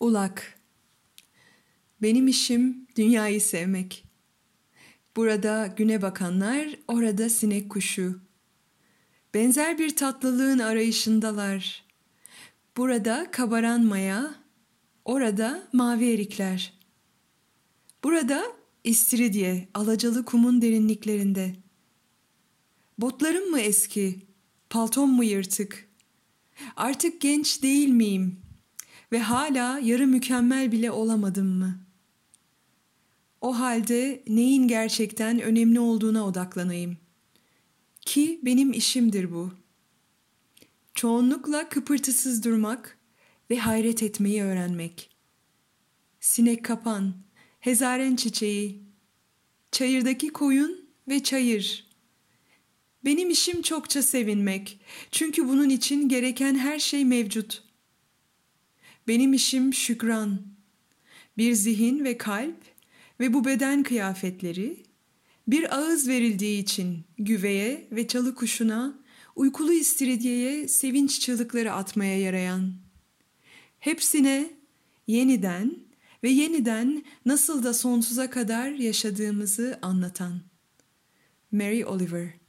Ulak Benim işim dünyayı sevmek. Burada güne bakanlar, orada sinek kuşu. Benzer bir tatlılığın arayışındalar. Burada kabaran maya, orada mavi erikler. Burada istiridye, alacalı kumun derinliklerinde. Botlarım mı eski, paltom mu yırtık? Artık genç değil miyim?'' Ve hala yarı mükemmel bile olamadım mı? O halde neyin gerçekten önemli olduğuna odaklanayım. Ki benim işimdir bu. Çoğunlukla kıpırtısız durmak ve hayret etmeyi öğrenmek. Sinek kapan, hezaren çiçeği, çayırdaki koyun ve çayır. Benim işim çokça sevinmek. Çünkü bunun için gereken her şey mevcut.'' Benim işim şükran. Bir zihin ve kalp ve bu beden kıyafetleri bir ağız verildiği için güveye ve çalı kuşuna, uykulu istiridyeye sevinç çığlıkları atmaya yarayan. Hepsine yeniden ve yeniden nasıl da sonsuza kadar yaşadığımızı anlatan. Mary Oliver